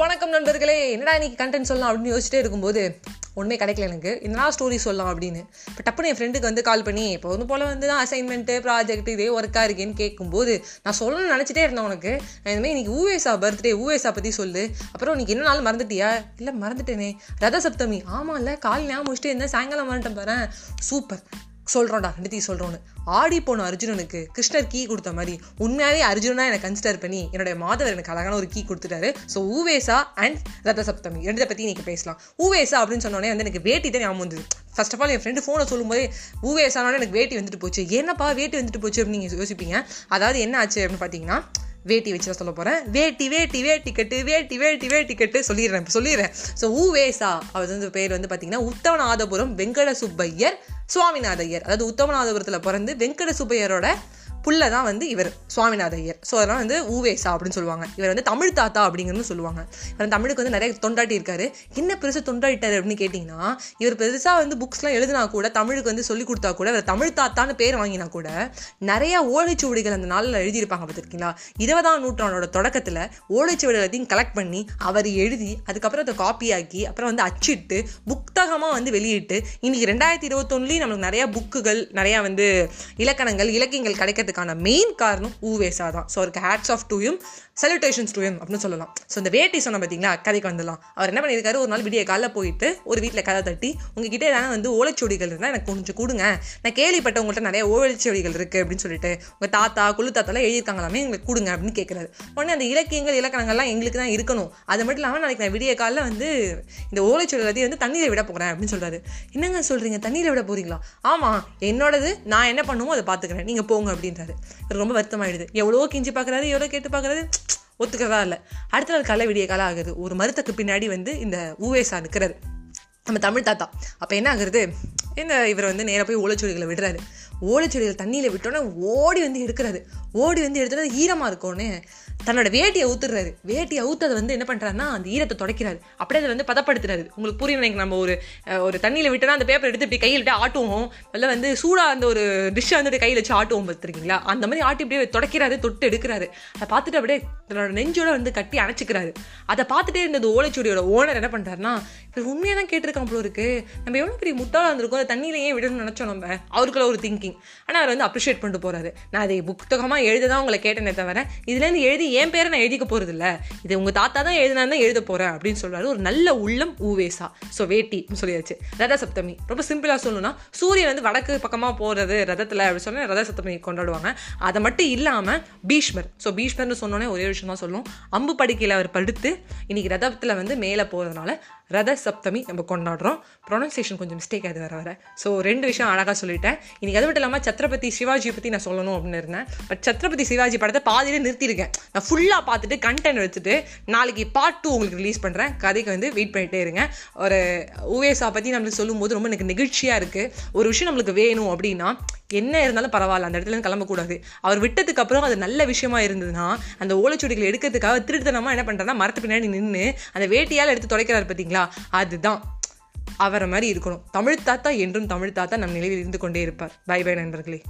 வணக்கம் நண்பர்களே. என்னடா இன்னைக்கு கண்டென்ட் சொல்லலாம் அப்படின்னு யோசிச்சிட்டே இருக்கும்போது ஒன்றுமே கிடைக்கல எனக்கு. என்னடா ஸ்டோரி சொல்லலாம் அப்படின்னு. இப்போ டப்புன்னு என் ஃப்ரெண்டுக்கு வந்து கால் பண்ணி இப்போ வந்து போல் வந்து தான் அசைன்மெண்ட்டு ப்ராஜெக்ட் இதே ஒர்க்காக இருக்கேன்னு கேட்கும்போது நான் சொல்லணும்னு நினச்சிட்டே இருந்தேன் உனக்கு. நான் இந்தமாதிரி இன்னைக்கு ஊவேசா பர்த்டே ஊவேசா பற்றி சொல்லு. அப்புறம் இன்னைக்கு என்ன நாள் மறந்துட்டியா? இல்லை மறந்துட்டேனே. ரத சப்தமி ஆமாம் இல்லை கால் ஞாபகம் முடிச்சுட்டு இருந்தேன். சாயங்காலம் மறந்துட்டேன் பாரு சூப்பர். சொல்கிறோம்டா ரெண்டுத்தையும் சொல்கிறோன்னு ஆடி போன அர்ஜுனனுக்கு கிருஷ்ணர் கீ கொடுத்த மாதிரி உண்மையாகவே அர்ஜுனா எனக்கு கன்சிடர் பண்ணி என்னுடைய மாதவர் எனக்கு அழகான ஒரு கீ கொடுத்துட்டாரு. ஸோ ஊவேசா அண்ட் ரத சப்தமி ரெண்டத்தை பற்றி இன்றைக்கி பேசலாம். ஊவேசா அப்படின்னு சொன்னோடனே வந்து எனக்கு வேட்டி தான் ஞாபகம் வந்தது. ஃபர்ஸ்ட் ஆஃப் ஆல் என் ஃப்ரெண்டு ஃபோனை சொல்லும்போது ஊவேசானோட எனக்கு வேட்டி வந்துட்டு போச்சு. என்னப்பா வேட்டி வந்துட்டு போச்சு அப்படின்னு நீங்கள் யோசிப்பீங்க. அதாவது என்ன ஆச்சு அப்படின்னு பார்த்தீங்கன்னா வேட்டி வச்சு தான் சொல்ல போகிறேன் வேட்டி வேட்டி வேட்டி கட்டு வேட்டி வேட்டி வேட்டி கட்டு சொல்லிடுறேன் இப்போ சொல்லிடுறேன். ஸோ ஊவேசா அவர் வந்து பேர் வந்து பார்த்தீங்கன்னா உத்தவநாதபுரம் வெங்கட சுப்பையர் சுவாமிநாதையர் அதாவது உத்தமநாதபுரத்தில் பிறந்து வெங்கட சுப்பையரோட புள்ள தான் வந்து இவர் சுவாமிநாத ஐயர் ஸோ அதெல்லாம் வந்து ஊவேசா அப்படின்னு சொல்லுவாங்க. இவர் வந்து தமிழ் தாத்தா அப்படிங்கிறது சொல்லுவாங்க. இவர் தமிழுக்கு வந்து நிறைய தொண்டாட்டி இருக்காரு. என்ன பெருசாக தொண்டாட்டிட்டார் அப்படின்னு கேட்டிங்கன்னா இவர் பெருசாக வந்து புக்ஸ்லாம் எழுதினா கூட தமிழுக்கு வந்து சொல்லி கொடுத்தா கூட இவர் தமிழ் தாத்தான்னு பேர் வாங்கினா கூட நிறைய ஓலைச்சுவடிகள் அந்த நாளில் எழுதியிருப்பாங்க பார்த்துருக்கீங்களா? இருபதாம் நூற்றாண்டோட தொடக்கத்தில் ஓலைச்சுவடி எல்லாத்தையும் கலெக்ட் பண்ணி அவர் எழுதி அதுக்கப்புறம் அதை காப்பியாக்கி அப்புறம் வந்து அச்சிட்டு புத்தகமாக வந்து வெளியிட்டு இன்னைக்கு ரெண்டாயிரத்தி இருபத்தொன்னுலேயும் நம்மளுக்கு நிறைய புக்குகள் நிறையா வந்து இலக்கணங்கள் இலக்கியங்கள் கிடைக்கிறதுக்கு அதுக்கான மெயின் காரணம் ஊவேசா தான் ஸோ அவருக்கு ஹேட்ஸ் ஆஃப் டூயும் செலிப்ரேஷன்ஸ் டூயும் அப்படின்னு சொல்லலாம். ஸோ இந்த வேட்டி சொன்ன பார்த்தீங்களா கதைக்கு வந்துடலாம் அவர் என்ன பண்ணியிருக்காரு ஒரு நாள் விடிய காலைல போயிட்டு ஒரு வீட்டில் கதை தட்டி உங்ககிட்ட ஏதாவது வந்து ஓலைச்சுவடிகள் இருந்தால் எனக்கு கொஞ்சம் கொடுங்க. நான் கேள்விப்பட்ட உங்கள்கிட்ட நிறைய ஓலைச்சுவடிகள் இருக்குது அப்படின்னு சொல்லிட்டு உங்கள் தாத்தா குழு தாத்தாலாம் எழுதியிருக்காங்களாமே எங்களுக்கு கொடுங்க அப்படின்னு கேட்குறாரு உடனே அந்த இலக்கியங்கள் இலக்கணங்கள்லாம் எங்களுக்கு தான் இருக்கணும். அது மட்டும் இல்லாமல் நாளைக்கு நான் விடிய காலைல வந்து இந்த ஓலைச்சுவடி எல்லாத்தையும் வந்து தண்ணியில் விட போகிறேன் அப்படின்னு சொல்கிறாரு என்னங்க சொல்கிறீங்க தண்ணியில் விட போகிறீங்களா ஆமாம் என்னோடது நான் என்ன பண்ணுமோ அதை பார்த்துக்கிறேன் நீங்கள் போங்க அப்படின்னு அப்படின்றாரு. இவர் ரொம்ப வருத்தமாயிடுது. எவ்வளோ கிஞ்சி பார்க்குறாரு எவ்வளோ கேட்டு பார்க்குறாரு ஒத்துக்கிறதா இல்லை. அடுத்த நாள் காலை விடிய காலம் ஆகுது. ஒரு மருத்துக்கு பின்னாடி வந்து இந்த ஊவேசா நிற்கிறாரு நம்ம தமிழ் தாத்தா. அப்போ என்ன ஆகுறது? இந்த இவர் வந்து நேராக போய் ஓலைச்சுவடிகளை விடுறாரு. ஓலைச்சுவடிகள் தண்ணியில் விட்டோன்னே ஓடி வந்து எடுக்கிறாரு. ஓடி வந்து எடுத்துட்டு ஈரமாக இருக்கோன்னே தன்னோட வேட்டியை ஊத்துறாரு. வேட்டியை ஊத்ததை வந்து என்ன பண்ணுறாருன்னா அந்த ஈரத்தை துடைக்கிறாரு. அப்படியே அதை வந்து பதப்படுத்துறாரு. உங்களுக்கு புரியும் எனக்கு நம்ம ஒரு ஒரு தண்ணியில் விட்டோன்னா அந்த பேப்பர் எடுத்து இப்படி கையில் விட்டு ஆட்டுவோம். இல்லை வந்து சூடாக அந்த ஒரு டிஷ்ஷை வந்துட்டு கையில் வச்சு ஆட்டுவோம் பார்த்துருக்கீங்களா? அந்த மாதிரி ஆட்டி அப்படியே துடைக்கிறாரு தொட்டு எடுக்கிறாரு. அதை பார்த்துட்டு அப்படியே தன்னோட நெஞ்சோட வந்து கட்டி அணைச்சிக்கிறாரு. அதை பார்த்துட்டே இருந்தது ஓலைச்சுடியோட ஓனர் என்ன பண்ணுறாருன்னா இவர் உண்மையாக தான் கேட்டிருக்கான் போல இருக்கு. நம்ம எவ்வளோ பெரிய முட்டாளாக இருந்திருக்கோம். அதை தண்ணியில ஏன் விடணும்னு நினச்சோம் நம்ம? அவருக்குள்ள ஒரு திங்கிங் ஆனால் அவர் வந்து அப்ரிஷியேட் பண்ணிட்டு போறாரு. நான் அதை புத்தகமாக எழுத தான் உங்களை கேட்டேனே தவிர இதுலேருந்து எழுதி என் பேரை நான் எழுதிக்க போகிறது இல்லை இது உங்கள் தாத்தா தான் எழுதினா தான் எழுத போகிறேன் அப்படின்னு சொல்றாரு. ஒரு நல்ல உள்ளம் ஊவேசா. ஸோ வேட்டி சொல்லியாச்சு. ரத சப்தமி ரொம்ப சிம்பிளாக சொல்லணும்னா சூரியன் வந்து வடக்கு பக்கமாக போகிறது ரதத்தில் அப்படி சொன்னால் ரத சப்தமி கொண்டாடுவாங்க. அதை மட்டும் இல்லாமல் பீஷ்மர். ஸோ பீஷ்மர்னு சொன்னோன்னே ஒரே விஷயம் தான் சொல்லும். அம்பு படுக்கையில் அவர் படுத்து இன்னைக்கு ரதத்தில் வந்து மேலே போகிறதுனால ரத சப்தமி நம்ம கொண்டாடுறோம். ப்ரொனன்சியேஷன் கொஞ்சம் மிஸ்டேக் ஆகுது வர வர ஸோ ரெண்டு விஷயம் அழகாக சொல்லிட்டேன். இன்னைக்கு அது மட்டும் இல்லாமல் சத்ரபதி சிவாஜி பற்றி நான் சொல்லணும் அப்படின்னு இருந்தேன். பட் சத்ரபதி சிவாஜி படத்தை பாதியிலே நிறுத்தியிருக்கேன். நான் ஃபுல்லாக பார்த்துட்டு கண்டென்ட் வச்சுட்டு நாளைக்கு பார்ட் டூ உங்களுக்கு ரிலீஸ் பண்ணுறேன் கதைக்கு வந்து வெயிட் பண்ணிட்டே இருங்க. ஒரு ஊவேசா பற்றி நம்மளுக்கு சொல்லும்போது ரொம்ப எனக்கு நெகிழ்ச்சியாக இருக்குது ஒரு விஷயம் நம்மளுக்கு வேணும் அப்படின்னா என்ன இருந்தாலும் பரவாயில்ல. அந்த இடத்துல கிளம்பக்கூடாது. அவர் விட்டதுக்கு அப்புறம் அது நல்ல விஷயமா இருந்ததுன்னா அந்த ஓலைச்சுவடிகளை எடுக்கிறதுக்காக திருட்டுத்தனமா என்ன பண்ணுறேன்னா மரத்து பின்னாடி நின்று அந்த வேட்டியால் எடுத்து தொலைக்கிறார் பார்த்தீங்களா? அதுதான். அவரை மாதிரி இருக்கணும். தமிழ் தாத்தா என்றும் தமிழ் தாத்தா நம் நிலையில் இருந்து கொண்டே இருப்பார். பை பை நண்பர்களே.